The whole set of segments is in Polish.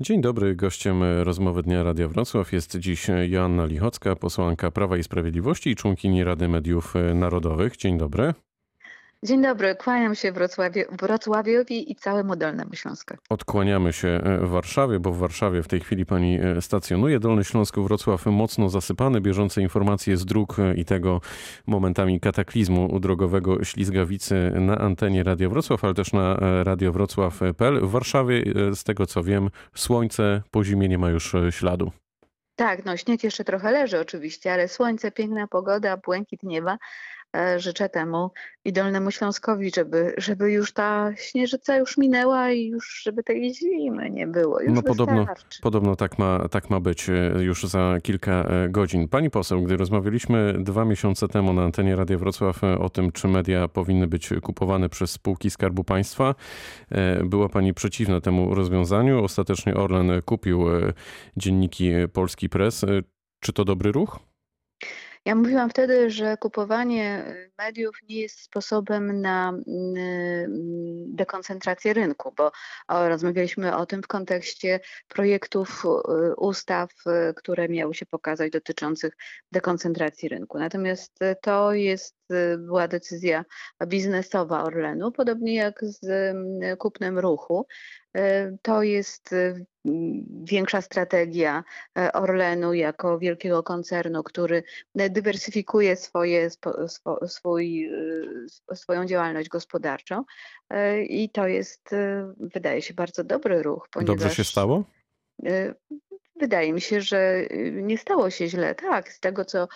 Dzień dobry. Gościem rozmowy Dnia Radia Wrocław jest dziś Joanna Lichocka, posłanka Prawa i Sprawiedliwości i członkini Rady Mediów Narodowych. Dzień dobry. Dzień dobry, kłaniam się Wrocławie, Wrocławiowi i całemu Dolnemu Śląskowi. Odkłaniamy się w Warszawie, bo w Warszawie w tej chwili pani stacjonuje. Dolny Śląsk Wrocław mocno zasypany. Bieżące informacje z dróg i tego momentami kataklizmu drogowego ślizgawicy na antenie Radio Wrocław, ale też na Radio Wrocław.pl. W Warszawie, z tego co wiem, słońce po zimie nie ma już śladu. Tak, no śnieg jeszcze trochę leży oczywiście, ale słońce, piękna pogoda, błękit nieba. E, życzę temu i Dolnemu Śląskowi, żeby, żeby już ta śnieżyca już minęła i już żeby tej zimy nie było. Już no podobno, podobno tak, ma, tak ma być e, już za kilka e, godzin. Pani poseł, gdy rozmawialiśmy dwa miesiące temu na antenie Radia Wrocław o tym, czy media powinny być kupowane przez spółki Skarbu Państwa, była pani przeciwna temu rozwiązaniu. Ostatecznie Orlen kupił dzienniki Polski Press. Czy to dobry ruch? Ja mówiłam wtedy, że kupowanie y, mediów nie jest sposobem na y, dekoncentrację rynku, bo rozmawialiśmy o tym w kontekście projektów y, ustaw, które miały się pokazać dotyczących dekoncentracji rynku. Natomiast to jest była decyzja biznesowa Orlenu, podobnie jak z kupnem ruchu. To jest większa strategia Orlenu jako wielkiego koncernu, który dywersyfikuje swoje, swój, e, swoją działalność gospodarczą. I to jest, wydaje się, bardzo dobry ruch. Ponieważ Dobrze się stało? Wydaje mi się, że nie stało się źle. Tak, z tego co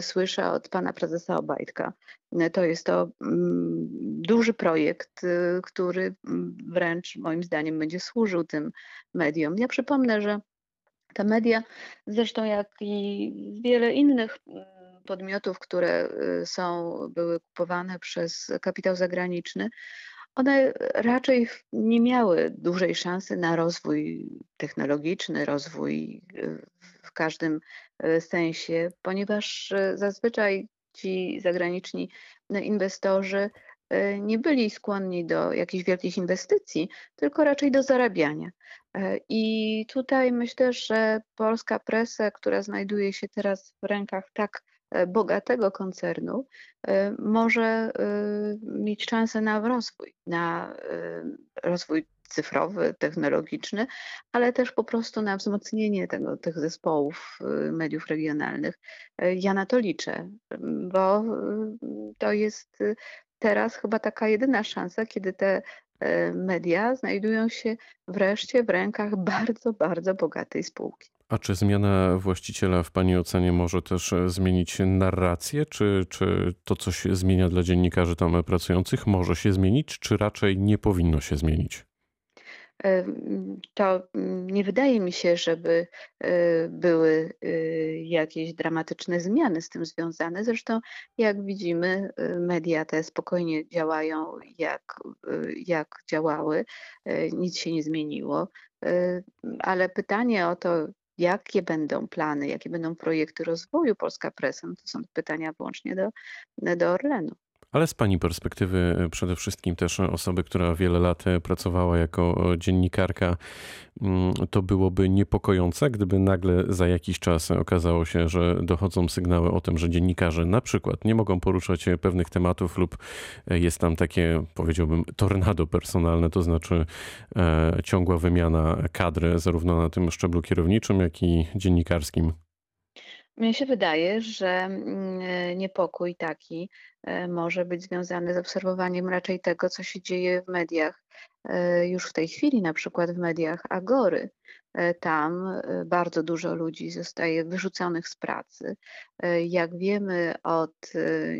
słyszę od pana prezesa Obajtka, to jest to mm, duży projekt, który mm, wręcz moim zdaniem będzie służył tym mediom. Ja przypomnę, że te media, zresztą jak i wiele innych mm, podmiotów, które są, były kupowane przez kapitał zagraniczny, one raczej nie miały dużej szansy na rozwój technologiczny, rozwój w każdym e, sensie, ponieważ e, zazwyczaj ci zagraniczni inwestorzy e, nie byli skłonni do jakichś wielkich inwestycji, tylko raczej do zarabiania. I tutaj myślę, że polska presa, która znajduje się teraz w rękach tak E, bogatego koncernu e, może e, mieć szansę na rozwój, na rozwój cyfrowy, technologiczny, ale też po prostu na wzmocnienie tego, tych zespołów mediów regionalnych. Ja na to liczę, bo to jest teraz chyba taka jedyna szansa, kiedy te media znajdują się wreszcie w rękach bardzo, bardzo bogatej spółki. A czy zmiana właściciela w Pani ocenie może też e, zmienić narrację? Czy, czy to, co się zmienia dla dziennikarzy tam pracujących, może się zmienić, czy raczej nie powinno się zmienić? To mm, nie wydaje mi się, żeby e, były e, jakieś dramatyczne zmiany z tym związane. Zresztą, jak widzimy, media te spokojnie działają, jak, jak działały, nic się nie zmieniło. Ale pytanie o to, jakie będą plany, jakie będą projekty rozwoju Polska Presa, no to są pytania wyłącznie do, do Orlenu. Ale z Pani perspektywy, e, przede wszystkim też osoby, która wiele lat e, pracowała jako e, dziennikarka, mm, to byłoby niepokojące, gdyby nagle za jakiś czas okazało się, że dochodzą sygnały o tym, że dziennikarze na przykład nie mogą poruszać pewnych tematów lub jest tam takie, powiedziałbym, tornado personalne, to znaczy ciągła wymiana kadry zarówno na tym szczeblu kierowniczym, jak i dziennikarskim. Mnie się wydaje, że mm, niepokój taki e, może być związany z obserwowaniem raczej tego, co się dzieje w mediach e, już w tej chwili, na przykład w mediach Agory. E, tam bardzo dużo ludzi zostaje wyrzuconych z pracy. Jak wiemy od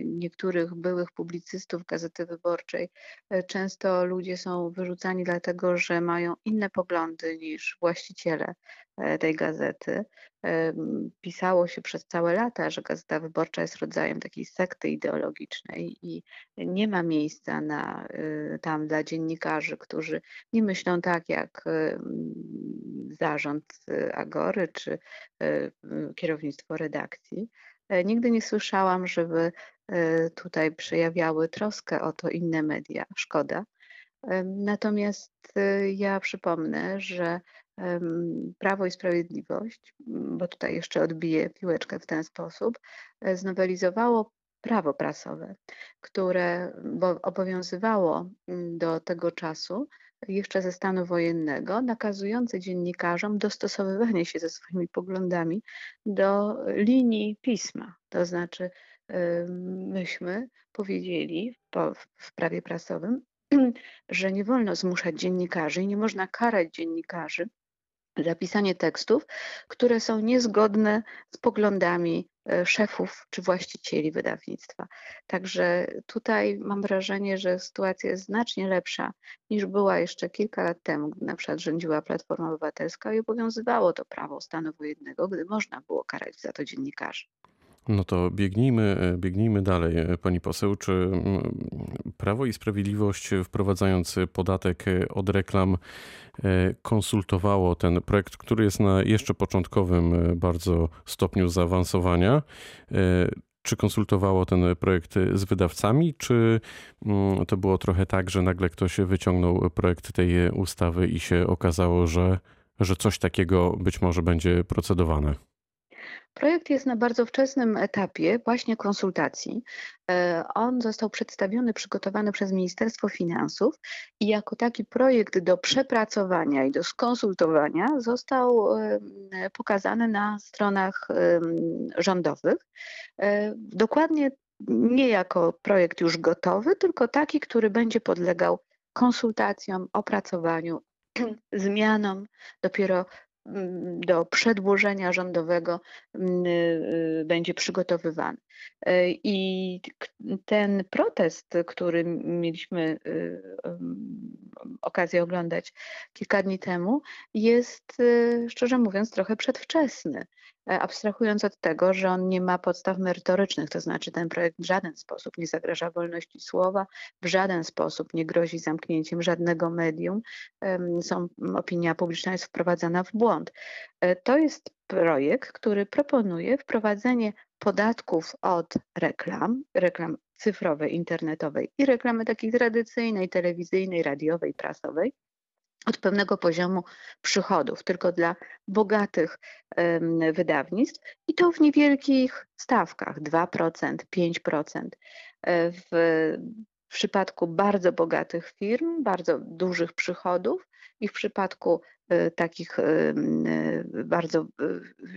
niektórych byłych publicystów Gazety Wyborczej, często ludzie są wyrzucani dlatego, że mają inne poglądy niż właściciele tej gazety. Pisało się przez całe lata, że Gazeta Wyborcza jest rodzajem takiej sekty ideologicznej i nie ma miejsca na, y, tam dla dziennikarzy, którzy nie myślą tak jak zarząd y, Agory czy y, kierownictwo redakcji. E, nigdy nie słyszałam, żeby tutaj przejawiały troskę o to inne media. Szkoda. Natomiast ja przypomnę, że Prawo i Sprawiedliwość, bo tutaj jeszcze odbiję piłeczkę w ten sposób, e, znowelizowało prawo prasowe, które obowiązywało do tego czasu jeszcze ze stanu wojennego, nakazujące dziennikarzom dostosowywanie się ze swoimi poglądami do linii pisma. To znaczy, myśmy powiedzieli w prawie prasowym, że nie wolno zmuszać dziennikarzy i nie można karać dziennikarzy za pisanie tekstów, które są niezgodne z poglądami e, szefów czy właścicieli wydawnictwa. Także tutaj mam wrażenie, że sytuacja jest znacznie lepsza niż była jeszcze kilka lat temu, gdy na przykład rządziła Platforma Obywatelska i obowiązywało to prawo stanu wojennego, gdy można było karać za to dziennikarzy. No to biegnijmy, e, biegnijmy dalej, e, pani poseł. Czy mm, Prawo i Sprawiedliwość, wprowadzając podatek od reklam, e, konsultowało ten projekt, który jest na jeszcze początkowym bardzo stopniu zaawansowania? Czy konsultowało ten projekt z wydawcami, czy mm, to było trochę tak, że nagle ktoś wyciągnął projekt tej ustawy i się okazało, że, że coś takiego być może będzie procedowane? Projekt jest na bardzo wczesnym etapie właśnie konsultacji. E, on został przedstawiony, przygotowany przez Ministerstwo Finansów i jako taki projekt do przepracowania i do skonsultowania został pokazany na stronach rządowych. E, dokładnie nie jako projekt już gotowy, tylko taki, który będzie podlegał konsultacjom, opracowaniu, zmianom. Dopiero do przedłożenia rządowego mm, y, będzie przygotowywany. E, I ten protest, który mieliśmy y, okazję oglądać kilka dni temu, jest y, szczerze mówiąc trochę przedwczesny. E, abstrahując od tego, że on nie ma podstaw merytorycznych, to znaczy ten projekt w żaden sposób nie zagraża wolności słowa, w żaden sposób nie grozi zamknięciem żadnego medium, są, opinia publiczna jest wprowadzana w błąd. E, to jest projekt, który proponuje wprowadzenie podatków od reklam, reklam cyfrowej, internetowej i reklamy takiej tradycyjnej, telewizyjnej, radiowej, prasowej, od pewnego poziomu przychodów, tylko dla bogatych wydawnictw i to w niewielkich stawkach 2%, 5%. E, w przypadku bardzo bogatych firm, bardzo dużych przychodów i w przypadku e, takich e, bardzo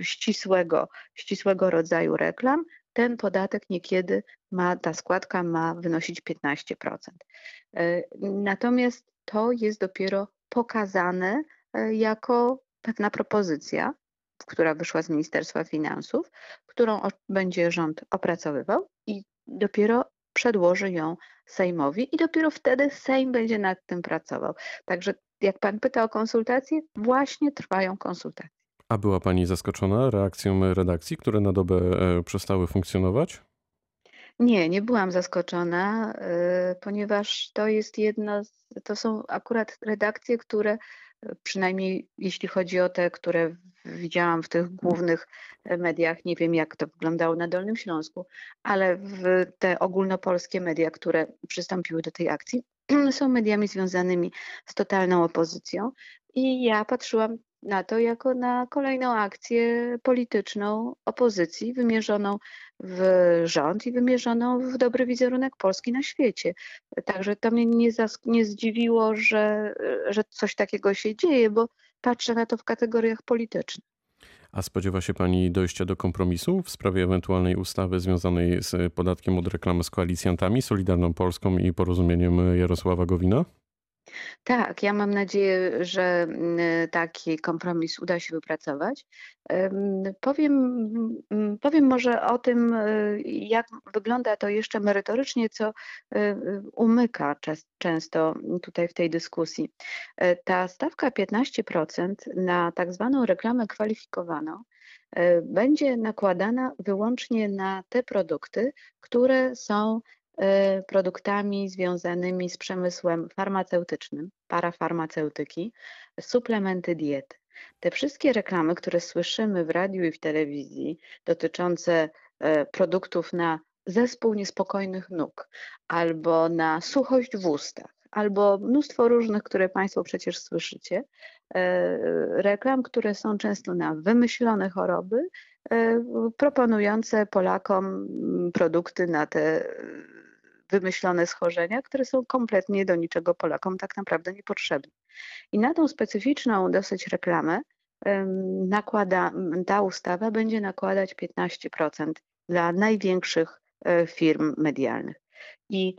ścisłego, ścisłego rodzaju reklam, ten podatek niekiedy ma, ta składka ma wynosić 15%. Natomiast to jest dopiero pokazane e, jako pewna propozycja, która wyszła z Ministerstwa Finansów, którą będzie rząd opracowywał i dopiero przedłoży ją Sejmowi i dopiero wtedy Sejm będzie nad tym pracował. Także jak pan pyta o konsultacje, właśnie trwają konsultacje. A była pani zaskoczona reakcją redakcji, które na dobę e, przestały funkcjonować? Nie, nie byłam zaskoczona, y, ponieważ to jest jedno z to są akurat redakcje, które przynajmniej jeśli chodzi o te, które widziałam w tych głównych mediach, nie wiem jak to wyglądało na Dolnym Śląsku, ale w te ogólnopolskie media, które przystąpiły do tej akcji, są mediami związanymi z totalną opozycją. I ja patrzyłam na to jako na kolejną akcję polityczną opozycji wymierzoną w rząd i wymierzoną w dobry wizerunek Polski na świecie. Także to mnie nie, nie zdziwiło, że, że coś takiego się dzieje, bo patrzę na to w kategoriach politycznych. A spodziewa się Pani dojścia do kompromisu w sprawie ewentualnej ustawy związanej z podatkiem od reklamy z koalicjantami, Solidarną Polską i porozumieniem Jarosława Gowina? Tak, ja mam nadzieję, że mm, taki kompromis uda się wypracować. Powiem, mm, powiem może o tym, y, jak wygląda to jeszcze merytorycznie, co y, umyka często tutaj w tej dyskusji. E, ta stawka 15% na tak zwaną reklamę kwalifikowaną e, będzie nakładana wyłącznie na te produkty, które są produktami związanymi z przemysłem farmaceutycznym, parafarmaceutyki, suplementy diety. Te wszystkie reklamy, które słyszymy w radiu i w telewizji dotyczące y, produktów na zespół niespokojnych nóg albo na suchość w ustach, albo mnóstwo różnych, które Państwo przecież słyszycie, reklam, które są często na wymyślone choroby, proponujące Polakom produkty na te wymyślone schorzenia, które są kompletnie do niczego Polakom tak naprawdę niepotrzebne. I na tą specyficzną dosyć reklamę nakłada, ta ustawa będzie nakładać 15% dla największych e, firm medialnych. I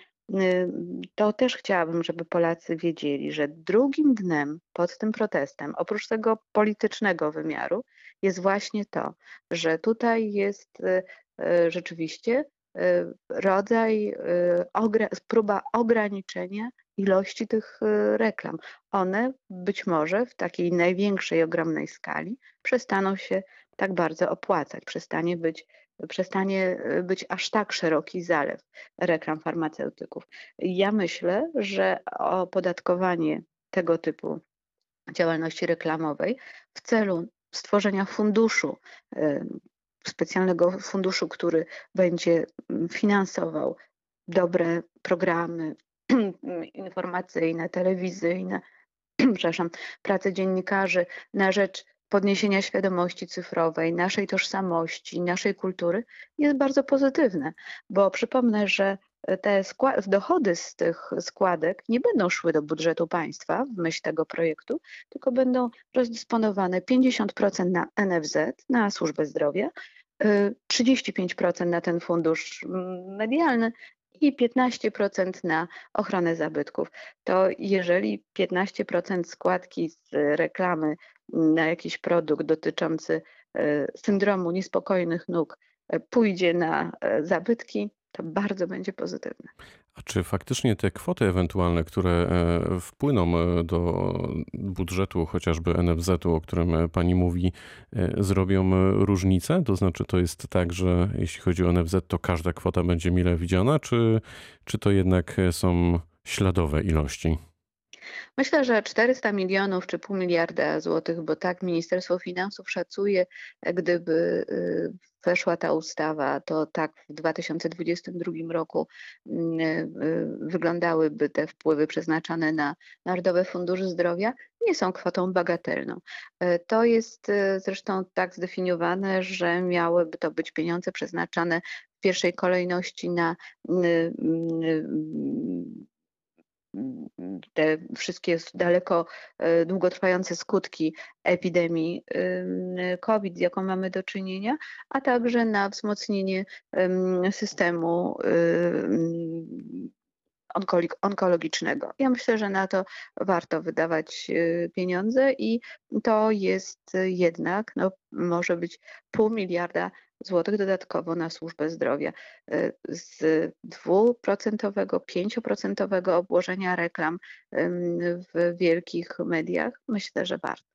to też chciałabym, żeby Polacy wiedzieli, że drugim dnem pod tym protestem, oprócz tego politycznego wymiaru, jest właśnie to, że tutaj jest e, e, rzeczywiście rodzaj, próba ograniczenia ilości tych reklam. One być może w takiej największej, ogromnej skali przestaną się tak bardzo opłacać, przestanie być, przestanie być aż tak szeroki zalew reklam farmaceutyków. Ja myślę, że opodatkowanie tego typu działalności reklamowej w celu stworzenia funduszu specjalnego funduszu, który będzie mm, finansował dobre programy informacyjne, telewizyjne, przepraszam, pracę dziennikarzy na rzecz podniesienia świadomości cyfrowej, naszej tożsamości, naszej kultury jest bardzo pozytywne, bo przypomnę, że te dochody z tych składek nie będą szły do budżetu państwa w myśl tego projektu, tylko będą rozdysponowane 50% na NFZ, na służbę zdrowia, 35% na ten fundusz mm, medialny i 15% na ochronę zabytków. To jeżeli 15% składki z reklamy na jakiś produkt dotyczący e, syndromu niespokojnych nóg e, pójdzie na zabytki, to bardzo będzie pozytywne. A czy faktycznie te kwoty ewentualne, które e, wpłyną e, do budżetu chociażby NFZ-u, o którym e, pani mówi, zrobią różnicę? To znaczy to jest tak, że jeśli chodzi o NFZ, to każda kwota będzie mile widziana, czy, czy to jednak są śladowe ilości? Myślę, że 400 milionów czy pół miliarda złotych, bo tak Ministerstwo Finansów szacuje, gdyby y, weszła ta ustawa, to tak w 2022 roku mm, y, wyglądałyby te wpływy przeznaczane na Narodowy Fundusz Zdrowia, nie są kwotą bagatelną. Y, to jest zresztą tak zdefiniowane, że miałyby to być pieniądze przeznaczane w pierwszej kolejności na te wszystkie daleko e, długotrwające skutki epidemii COVID, z jaką mamy do czynienia, a także na wzmocnienie systemu onkologicznego. Ja myślę, że na to warto wydawać e, pieniądze i to jest jednak, no, może być pół miliarda złotych dodatkowo na służbę zdrowia. E, z dwuprocentowego, pięcioprocentowego obłożenia reklam w wielkich mediach myślę, że warto.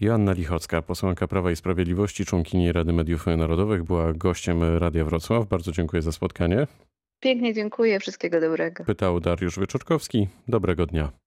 Joanna Lichocka, posłanka Prawa i Sprawiedliwości, członkini Rady Mediów Narodowych, była gościem Radia Wrocław. Bardzo dziękuję za spotkanie. Pięknie dziękuję, wszystkiego dobrego. Pytał Dariusz Wyczorkowski. Dobrego dnia.